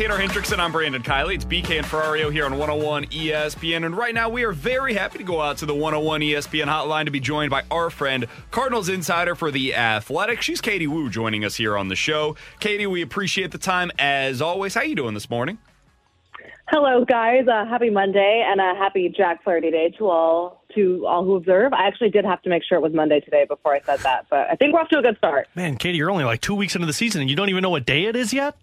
Tanner Hendrickson, I'm Brandon Kiley. It's BK and Ferrario here on 101 ESPN. And right now, we are very happy to go out to the 101 ESPN hotline to be joined by our friend, Cardinals insider for The Athletic. She's Katie Woo joining us here on the show. Katie, we appreciate the time as always. How you doing this morning? Hello, guys. Uh, happy Monday and a happy Jack Flaherty Day to all to all who observe. I actually did have to make sure it was Monday today before I said that, but I think we're off to a good start. Man, Katie, you're only like two weeks into the season and you don't even know what day it is yet?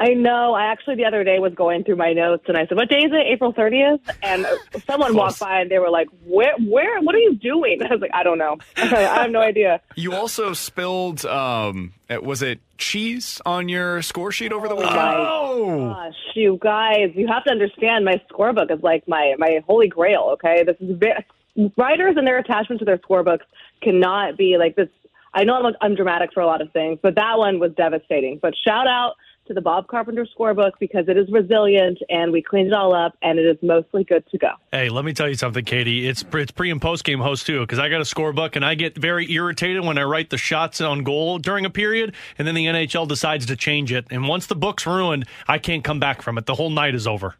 I know. I actually the other day was going through my notes and I said, "What day is it? April 30th?" And someone walked by and they were like, "Where? Where? What are you doing?" I was like, "I don't know. I have no idea." You also spilled, um, uh, was it cheese on your score sheet over the weekend? Oh! Gosh, you guys, you have to understand. My scorebook is like my my holy grail. Okay, this is very, writers and their attachment to their scorebooks cannot be like this. I know I'm, I'm dramatic for a lot of things, but that one was devastating. But shout out to the Bob Carpenter scorebook because it is resilient and we cleaned it all up and it is mostly good to go. Hey, let me tell you something, Katie. It's pre- it's pre and post game host too, because I got a scorebook and I get very irritated when I write the shots on goal during a period, and then the NHL decides to change it. And once the book's ruined, I can't come back from it. The whole night is over.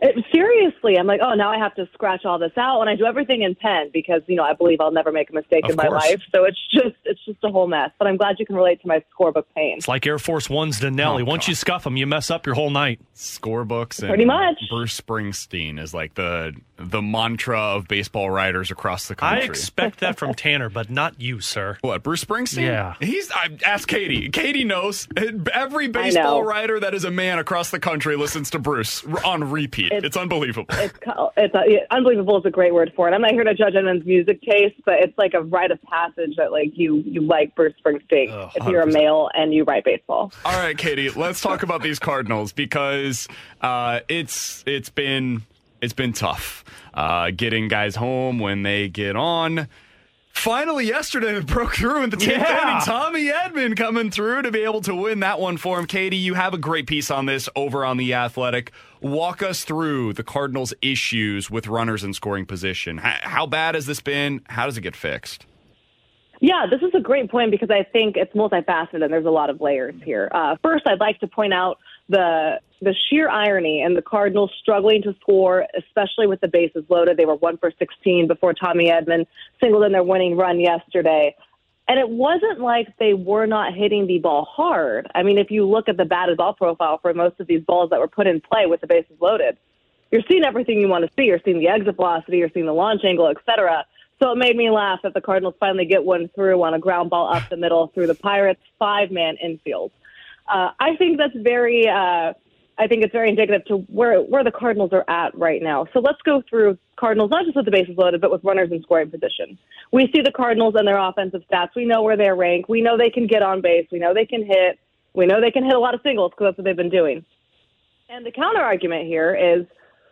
It, seriously, I'm like, oh, now I have to scratch all this out, and I do everything in pen because you know I believe I'll never make a mistake Of in my course. life. So it's just it's just a whole mess. But I'm glad you can relate to my scorebook pain. It's like Air Force One's to Nelly. Oh, Once you scuff them, you mess up your whole night. Scorebooks and Pretty much. Bruce Springsteen is like the the mantra of baseball writers across the country. I country. expect that from Tanner, but not you, sir. What Bruce Springsteen? Yeah. he's. I ask Katie. Katie knows. Every baseball know. writer that is a man across the country listens to Bruce on repeat. It's, It's- unbelievable. It's it's uh, yeah, unbelievable is a great word for it. I'm not here to judge anyone's music taste, but it's like a rite of passage that like you you like Bruce Springsteen Oh, if you're a male and you write baseball. All right, Katie. Let's talk about these Cardinals because uh, it's it's been it's been tough uh, getting guys home when they get on. Finally, yesterday it broke through in the 10th Yeah. inning. Tommy Edman coming through to be able to win that one for him. Katie, you have a great piece on this over on the Athletic. Walk us through the Cardinals' issues with runners in scoring position. How, how bad has this been? How does it get fixed? Yeah, this is a great point because I think it's multifaceted and there's a lot of layers here. Uh, first, I'd like to point out the the sheer irony and the Cardinals struggling to score, especially with the bases loaded. They were one for 16 before Tommy Edman singled in their winning run yesterday. And it wasn't like they were not hitting the ball hard. I mean, if you look at the batted ball profile for most of these balls that were put in play with the bases loaded, you're seeing everything you want to see. You're seeing the exit velocity, you're seeing the launch angle, et cetera. So it made me laugh that the Cardinals finally get one through on a ground ball up the middle through the Pirates' five man infield. Uh, I think that's very. Uh, I think it's very indicative to where where the Cardinals are at right now. So let's go through Cardinals, not just with the bases loaded, but with runners in scoring position. We see the Cardinals and their offensive stats. We know where they're ranked. We know they can get on base. We know they can hit. We know they can hit a lot of singles because that's what they've been doing. And the counter argument here is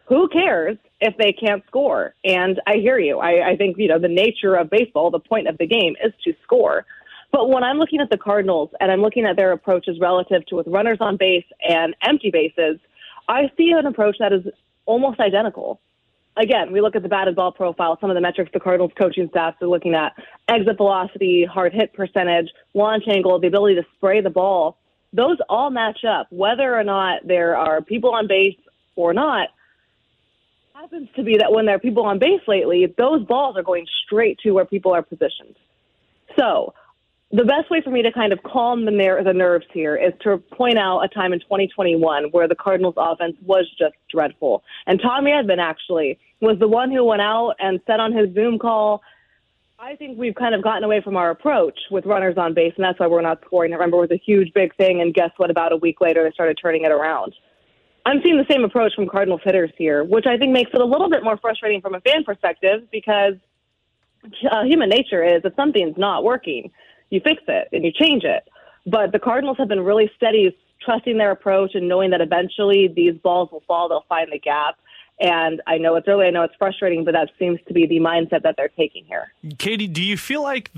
who cares if they can't score? And I hear you. I, I think, you know, the nature of baseball, the point of the game is to score. But when I'm looking at the Cardinals and I'm looking at their approaches relative to with runners on base and empty bases, I see an approach that is almost identical. Again, we look at the batted ball profile, some of the metrics the Cardinals coaching staff are looking at exit velocity, hard hit percentage, launch angle, the ability to spray the ball. Those all match up, whether or not there are people on base or not. Happens to be that when there are people on base lately, those balls are going straight to where people are positioned. So the best way for me to kind of calm the, ner- the nerves here is to point out a time in 2021 where the Cardinals offense was just dreadful. And Tommy Edman actually was the one who went out and said on his Zoom call, I think we've kind of gotten away from our approach with runners on base, and that's why we're not scoring. I remember it was a huge, big thing, and guess what? About a week later, they started turning it around. I'm seeing the same approach from Cardinals hitters here, which I think makes it a little bit more frustrating from a fan perspective because uh, human nature is if something's not working, you fix it and you change it. But the Cardinals have been really steady, trusting their approach and knowing that eventually these balls will fall, they'll find the gap. And I know it's early, I know it's frustrating, but that seems to be the mindset that they're taking here. Katie, do you feel like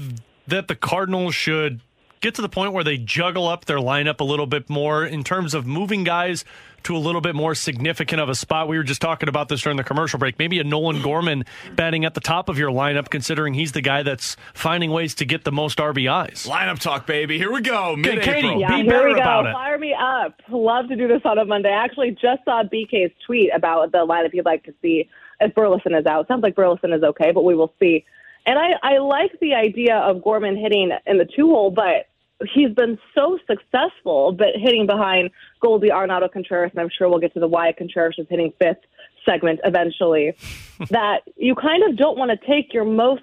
that the Cardinals should get to the point where they juggle up their lineup a little bit more in terms of moving guys to a little bit more significant of a spot. We were just talking about this during the commercial break. Maybe a Nolan Gorman batting at the top of your lineup, considering he's the guy that's finding ways to get the most RBIs. Lineup talk, baby. Here we go. Mid Katie, Yeah, be here better we go. about it. Fire me up. Love to do this on a Monday. I actually just saw BK's tweet about the lineup you'd like to see if Burleson is out. Sounds like Burleson is okay, but we will see. And I, I like the idea of Gorman hitting in the two hole, but he's been so successful, but hitting behind Goldie Arenado Contreras, and I'm sure we'll get to the why Contreras is hitting fifth segment eventually, that you kind of don't want to take your most,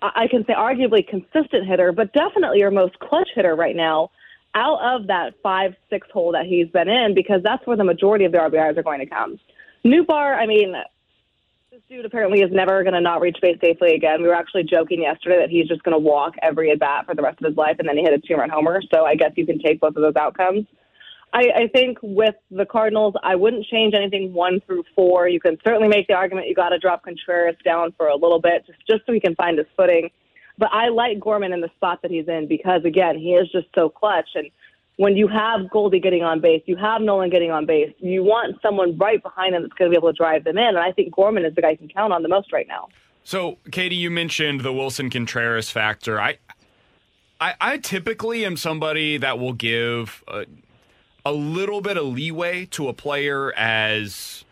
I I can say arguably consistent hitter, but definitely your most clutch hitter right now out of that five, six hole that he's been in because that's where the majority of the RBIs are going to come. Nootbaar, I mean, this dude apparently is never going to not reach base safely again. We were actually joking yesterday that he's just going to walk every at bat for the rest of his life, and then he hit a two run homer. So I guess you can take both of those outcomes. I, I think with the Cardinals, I wouldn't change anything one through four. You can certainly make the argument you got to drop Contreras down for a little bit just, just so he can find his footing. But I like Gorman in the spot that he's in because, again, he is just so clutch. And when you have Goldie getting on base, you have Nolan getting on base, you want someone right behind them that's going to be able to drive them in. And I think Gorman is the guy you can count on the most right now. So, Katie, you mentioned the Willson Contreras factor. I, I, I typically am somebody that will give a, a little bit of leeway to a player as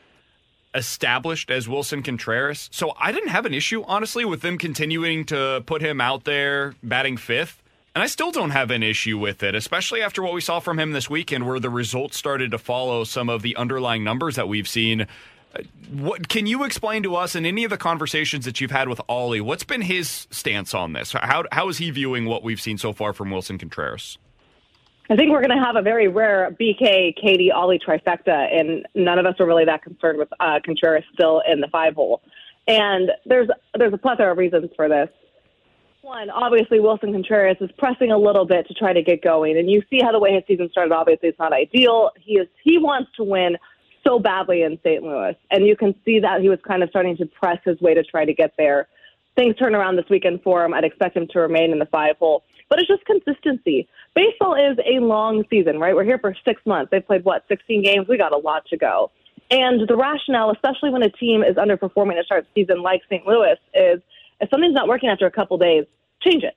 established as Willson Contreras. So I didn't have an issue, honestly, with them continuing to put him out there batting fifth. And I still don't have an issue with it, especially after what we saw from him this weekend, where the results started to follow some of the underlying numbers that we've seen. Uh, What can you explain to us in any of the conversations that you've had with Oli? What's been his stance on this? How how is he viewing what we've seen so far from Willson Contreras? I think we're going to have a very rare BK, Katie, Oli trifecta, and none of us are really that concerned with uh, Contreras still in the five hole. And there's there's a plethora of reasons for this. One, obviously, Willson Contreras is pressing a little bit to try to get going, and you see how the way his season started. Obviously, it's not ideal. He is he wants to win so badly in St. Louis, and you can see that he was kind of starting to press his way to try to get there. Things turn around this weekend for him. I'd expect him to remain in the five hole, but it's just consistency. Baseball is a long season, right? We're here for six months. They've played what, 16 games? We got a lot to go. And the rationale, especially when a team is underperforming to start season like St. Louis, is if something's not working after a couple days, change it.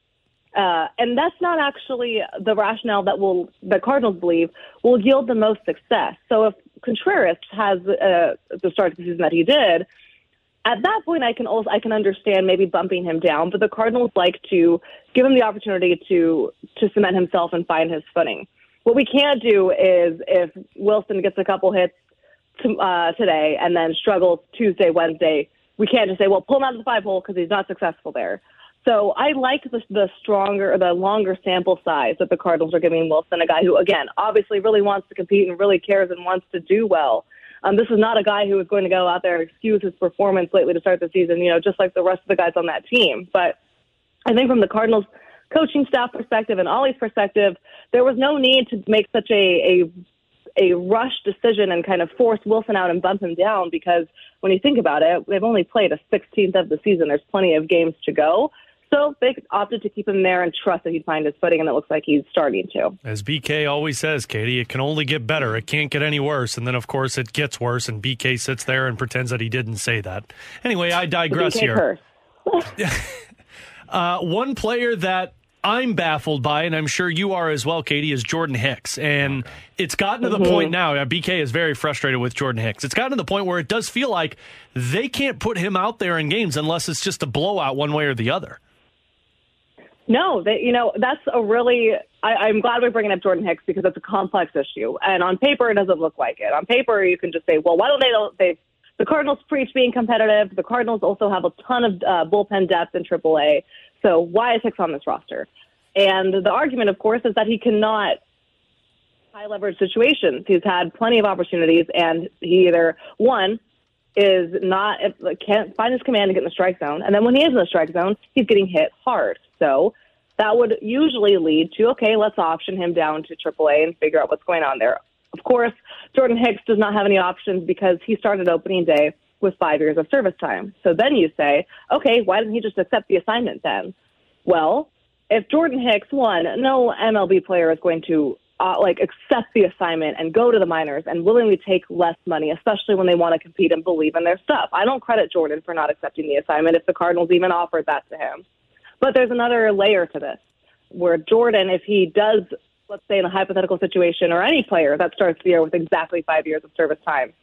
Uh, and that's not actually the rationale that will the Cardinals believe will yield the most success. So if Contreras has uh, the start of the season that he did, at that point I can also I can understand maybe bumping him down. But the Cardinals like to give him the opportunity to to cement himself and find his footing. What we can't do is if Willson gets a couple hits to, uh, today and then struggles Tuesday, Wednesday, we can't just say, well, pull him out of the five hole because he's not successful there. So I like the, the stronger, the longer sample size that the Cardinals are giving Willson, a guy who, again, obviously really wants to compete and really cares and wants to do well. Um, this is not a guy who is going to go out there and excuse his performance lately to start the season, you know, just like the rest of the guys on that team. But I think from the Cardinals coaching staff perspective and Oli's perspective, there was no need to make such a, a a rush decision and kind of force Willson out and bump him down because when you think about it, they've only played a 16th of the season. There's plenty of games to go. So they opted to keep him there and trust that he'd find his footing, and it looks like he's starting to. As BK always says, Katie, it can only get better. It can't get any worse. And then, of course, it gets worse, and BK sits there and pretends that he didn't say that. Anyway, I digress here. Uh, one player that I'm baffled by, and I'm sure you are as well, Katie, is Jordan Hicks. And it's gotten to the point now, BK is very frustrated with Jordan Hicks. It's gotten to the point where it does feel like they can't put him out there in games unless it's just a blowout one way or the other. No, that you know that's a really. I, I'm glad we're bringing up Jordan Hicks because it's a complex issue, and on paper it doesn't look like it. On paper, you can just say, well, why don't they? Don't they? The Cardinals preach being competitive. The Cardinals also have a ton of uh, bullpen depth in AAA. So why is Hicks on this roster? And the argument, of course, is that he cannot high leverage situations. He's had plenty of opportunities, and he either one is not can't find his command to get in the strike zone, and then when he is in the strike zone, he's getting hit hard. So that would usually lead to okay, let's option him down to AAA and figure out what's going on there. Of course, Jordan Hicks does not have any options because he started opening day with five years of service time. So then you say, okay, why didn't he just accept the assignment then? Well, if Jordan Hicks won, no MLB player is going to uh, like accept the assignment and go to the minors and willingly take less money, especially when they want to compete and believe in their stuff. I don't credit Jordan for not accepting the assignment if the Cardinals even offered that to him. But there's another layer to this where Jordan, if he does, let's say in a hypothetical situation, or any player that starts the year with exactly five years of service time,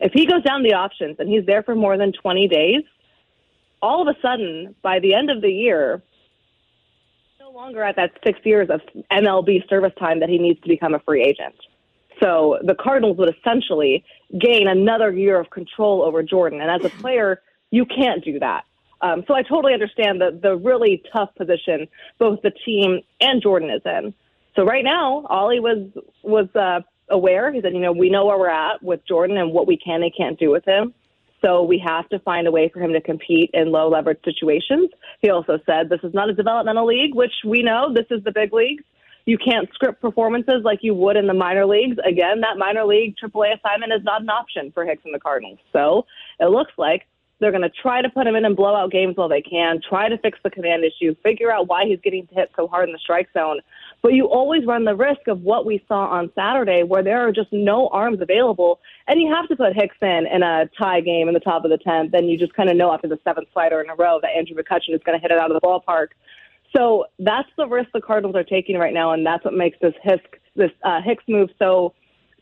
if he goes down the options and he's there for more than 20 days, all of a sudden, by the end of the year, no longer at that six years of MLB service time that he needs to become a free agent. So the Cardinals would essentially gain another year of control over Jordan. And as a player, you can't do that. Um, so I totally understand the, the really tough position both the team and Jordan is in. So right now, Oli was was uh, aware. He said, you know, we know where we're at with Jordan and what we can and can't do with him. So we have to find a way for him to compete in low leverage situations. He also said this is not a developmental league, which we know this is the big leagues. You can't script performances like you would in the minor leagues. Again, that minor league AAA assignment is not an option for Hicks and the Cardinals. So it looks like they're going to try to put him in and blow out games while they can, try to fix the command issue, figure out why he's getting hit so hard in the strike zone. But you always run the risk of what we saw on Saturday, where there are just no arms available, and you have to put Hicks in in a tie game in the top of the tenth. Then you just kind of know after the seventh slider in a row that Andrew McCutchen is going to hit it out of the ballpark. So that's the risk the Cardinals are taking right now, and that's what makes this Hicks this uh, Hicks move so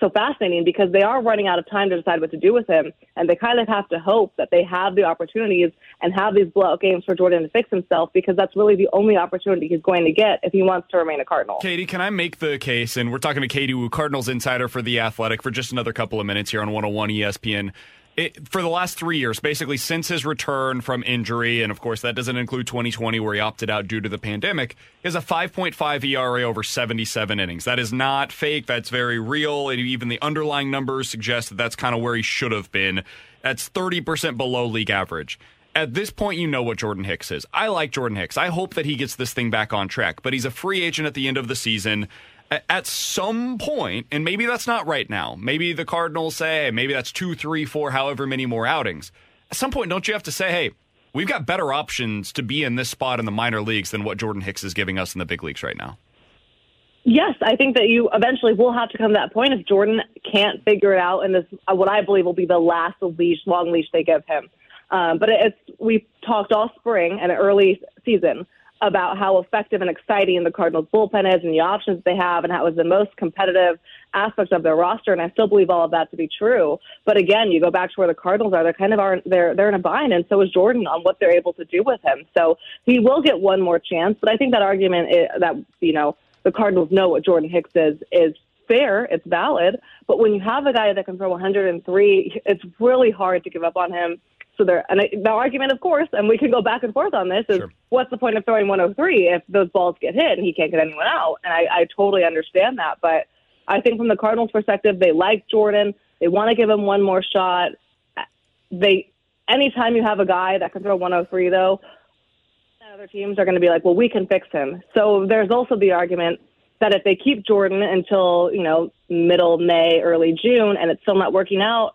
so fascinating because they are running out of time to decide what to do with him, and they kind of have to hope that they have the opportunities and have these blowout games for Jordan to fix himself because that's really the only opportunity he's going to get if he wants to remain a Cardinal. Katie, can I make the case? And we're talking to Katie Woo, Cardinals insider for the Athletic, for just another couple of minutes here on 101 ESPN it, for the last three years, basically since his return from injury, and of course that doesn't include 2020 where he opted out due to the pandemic, is a 5.5 ERA over 77 innings. That is not fake. That's very real. And even the underlying numbers suggest that that's kind of where he should have been. That's 30% below league average. At this point, you know what Jordan Hicks is. I like Jordan Hicks. I hope that he gets this thing back on track, but he's a free agent at the end of the season at some point, and maybe that's not right now. Maybe the Cardinals say, maybe that's two, three, four, however many more outings. At some point, don't you have to say, hey, we've got better options to be in this spot in the minor leagues than what Jordan Hicks is giving us in the big leagues right now? Yes, I think that you eventually will have to come to that point if Jordan can't figure it out, and this uh, what I believe will be the last leash, long leash they give him. Um, but it's we've talked all spring and early season about how effective and exciting the Cardinals bullpen is and the options they have and how it was the most competitive aspect of their roster. And I still believe all of that to be true. But again, you go back to where the Cardinals are, they're kind of are they're they're in a bind and so is Jordan on what they're able to do with him. So he will get one more chance. But I think that argument is, that, you know, the Cardinals know what Jordan Hicks is is fair, it's valid. But when you have a guy that can throw 103, it's really hard to give up on him so there, and I, the argument, of course, and we can go back and forth on this, is sure. what's the point of throwing 103 if those balls get hit and he can't get anyone out? And I, I totally understand that, but I think from the Cardinals' perspective, they like Jordan. They want to give him one more shot. They, anytime you have a guy that can throw 103, though, other teams are going to be like, well, we can fix him. So there's also the argument that if they keep Jordan until you know middle May, early June, and it's still not working out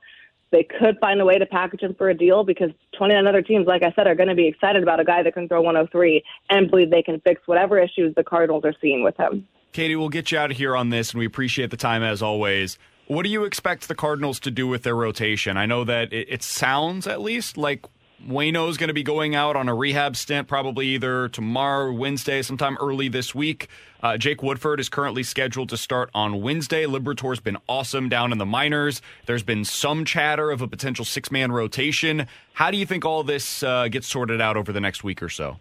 they could find a way to package him for a deal because 29 other teams, like I said, are going to be excited about a guy that can throw 103 and believe they can fix whatever issues the Cardinals are seeing with him. Katie, we'll get you out of here on this, and we appreciate the time as always. What do you expect the Cardinals to do with their rotation? I know that it, it sounds, at least, like Wayno's going to be going out on a rehab stint probably either tomorrow, Wednesday, sometime early this week. Uh, Jake Woodford is currently scheduled to start on Wednesday. Liberatore's been awesome down in the minors. There's been some chatter of a potential six man rotation. How do you think all this uh, gets sorted out over the next week or so?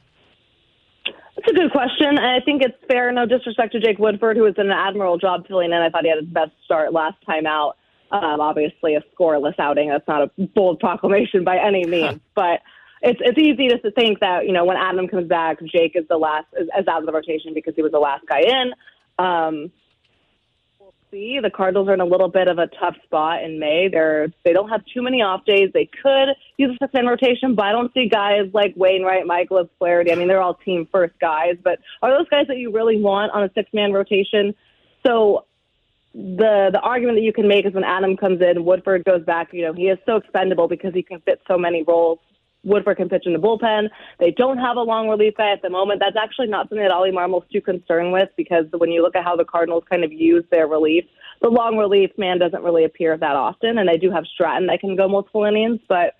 That's a good question, I think it's fair. No disrespect to Jake Woodford, who has done an admirable job filling in. I thought he had his best start last time out. Um, obviously, a scoreless outing. That's not a bold proclamation by any means, but it's it's easy to think that you know when Adam comes back, Jake is the last is, is out of the rotation because he was the last guy in. Um, we'll see. The Cardinals are in a little bit of a tough spot in May. They're they don't have too many off days. They could use a six man rotation, but I don't see guys like Wainwright, Mikolas Flaherty. I mean, they're all team first guys, but are those guys that you really want on a six man rotation? So the the argument that you can make is when Adam comes in, Woodford goes back. You know, he is so expendable because he can fit so many roles Woodford can pitch in the bullpen. They don't have a long relief guy at the moment. That's actually not something that Oli Marmol's too concerned with because when you look at how the Cardinals kind of use their relief, the long relief man doesn't really appear that often. And they do have Stratton that can go multiple innings, but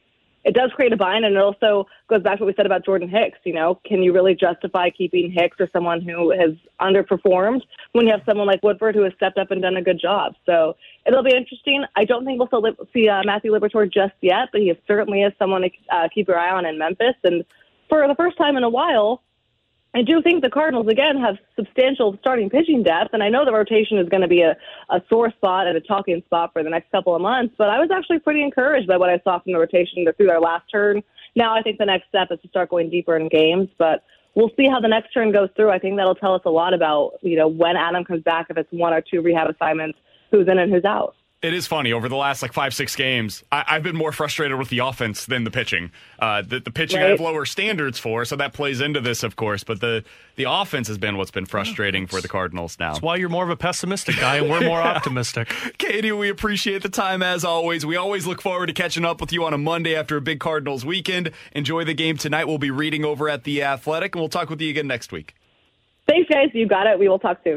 it does create a bind, and it also goes back to what we said about Jordan Hicks. You know, can you really justify keeping Hicks or someone who has underperformed when you have someone like Woodford who has stepped up and done a good job? So it'll be interesting. I don't think we'll still see uh, Matthew Liberatore just yet, but he certainly is someone to uh, keep your eye on in Memphis. And for the first time in a while, I do think the Cardinals again have substantial starting pitching depth, and I know the rotation is going to be a, a sore spot and a talking spot for the next couple of months. But I was actually pretty encouraged by what I saw from the rotation through their last turn. Now I think the next step is to start going deeper in games, but we'll see how the next turn goes through. I think that'll tell us a lot about you know when Adam comes back, if it's one or two rehab assignments, who's in and who's out it is funny over the last like five six games I, have been more frustrated with the offense than the pitching. Uh, the, the pitching right. i have lower standards for so that plays into this of course but the the offense has been what's been frustrating for the cardinals now. That's why you're more of a pessimistic guy and we're more optimistic. Katie we appreciate the time as always. We always look forward to catching up with you on a monday after a big cardinals weekend. Enjoy the game tonight. We'll be reading over at the athletic and we'll talk with you again next week. Thanks guys. You got it. We will talk soon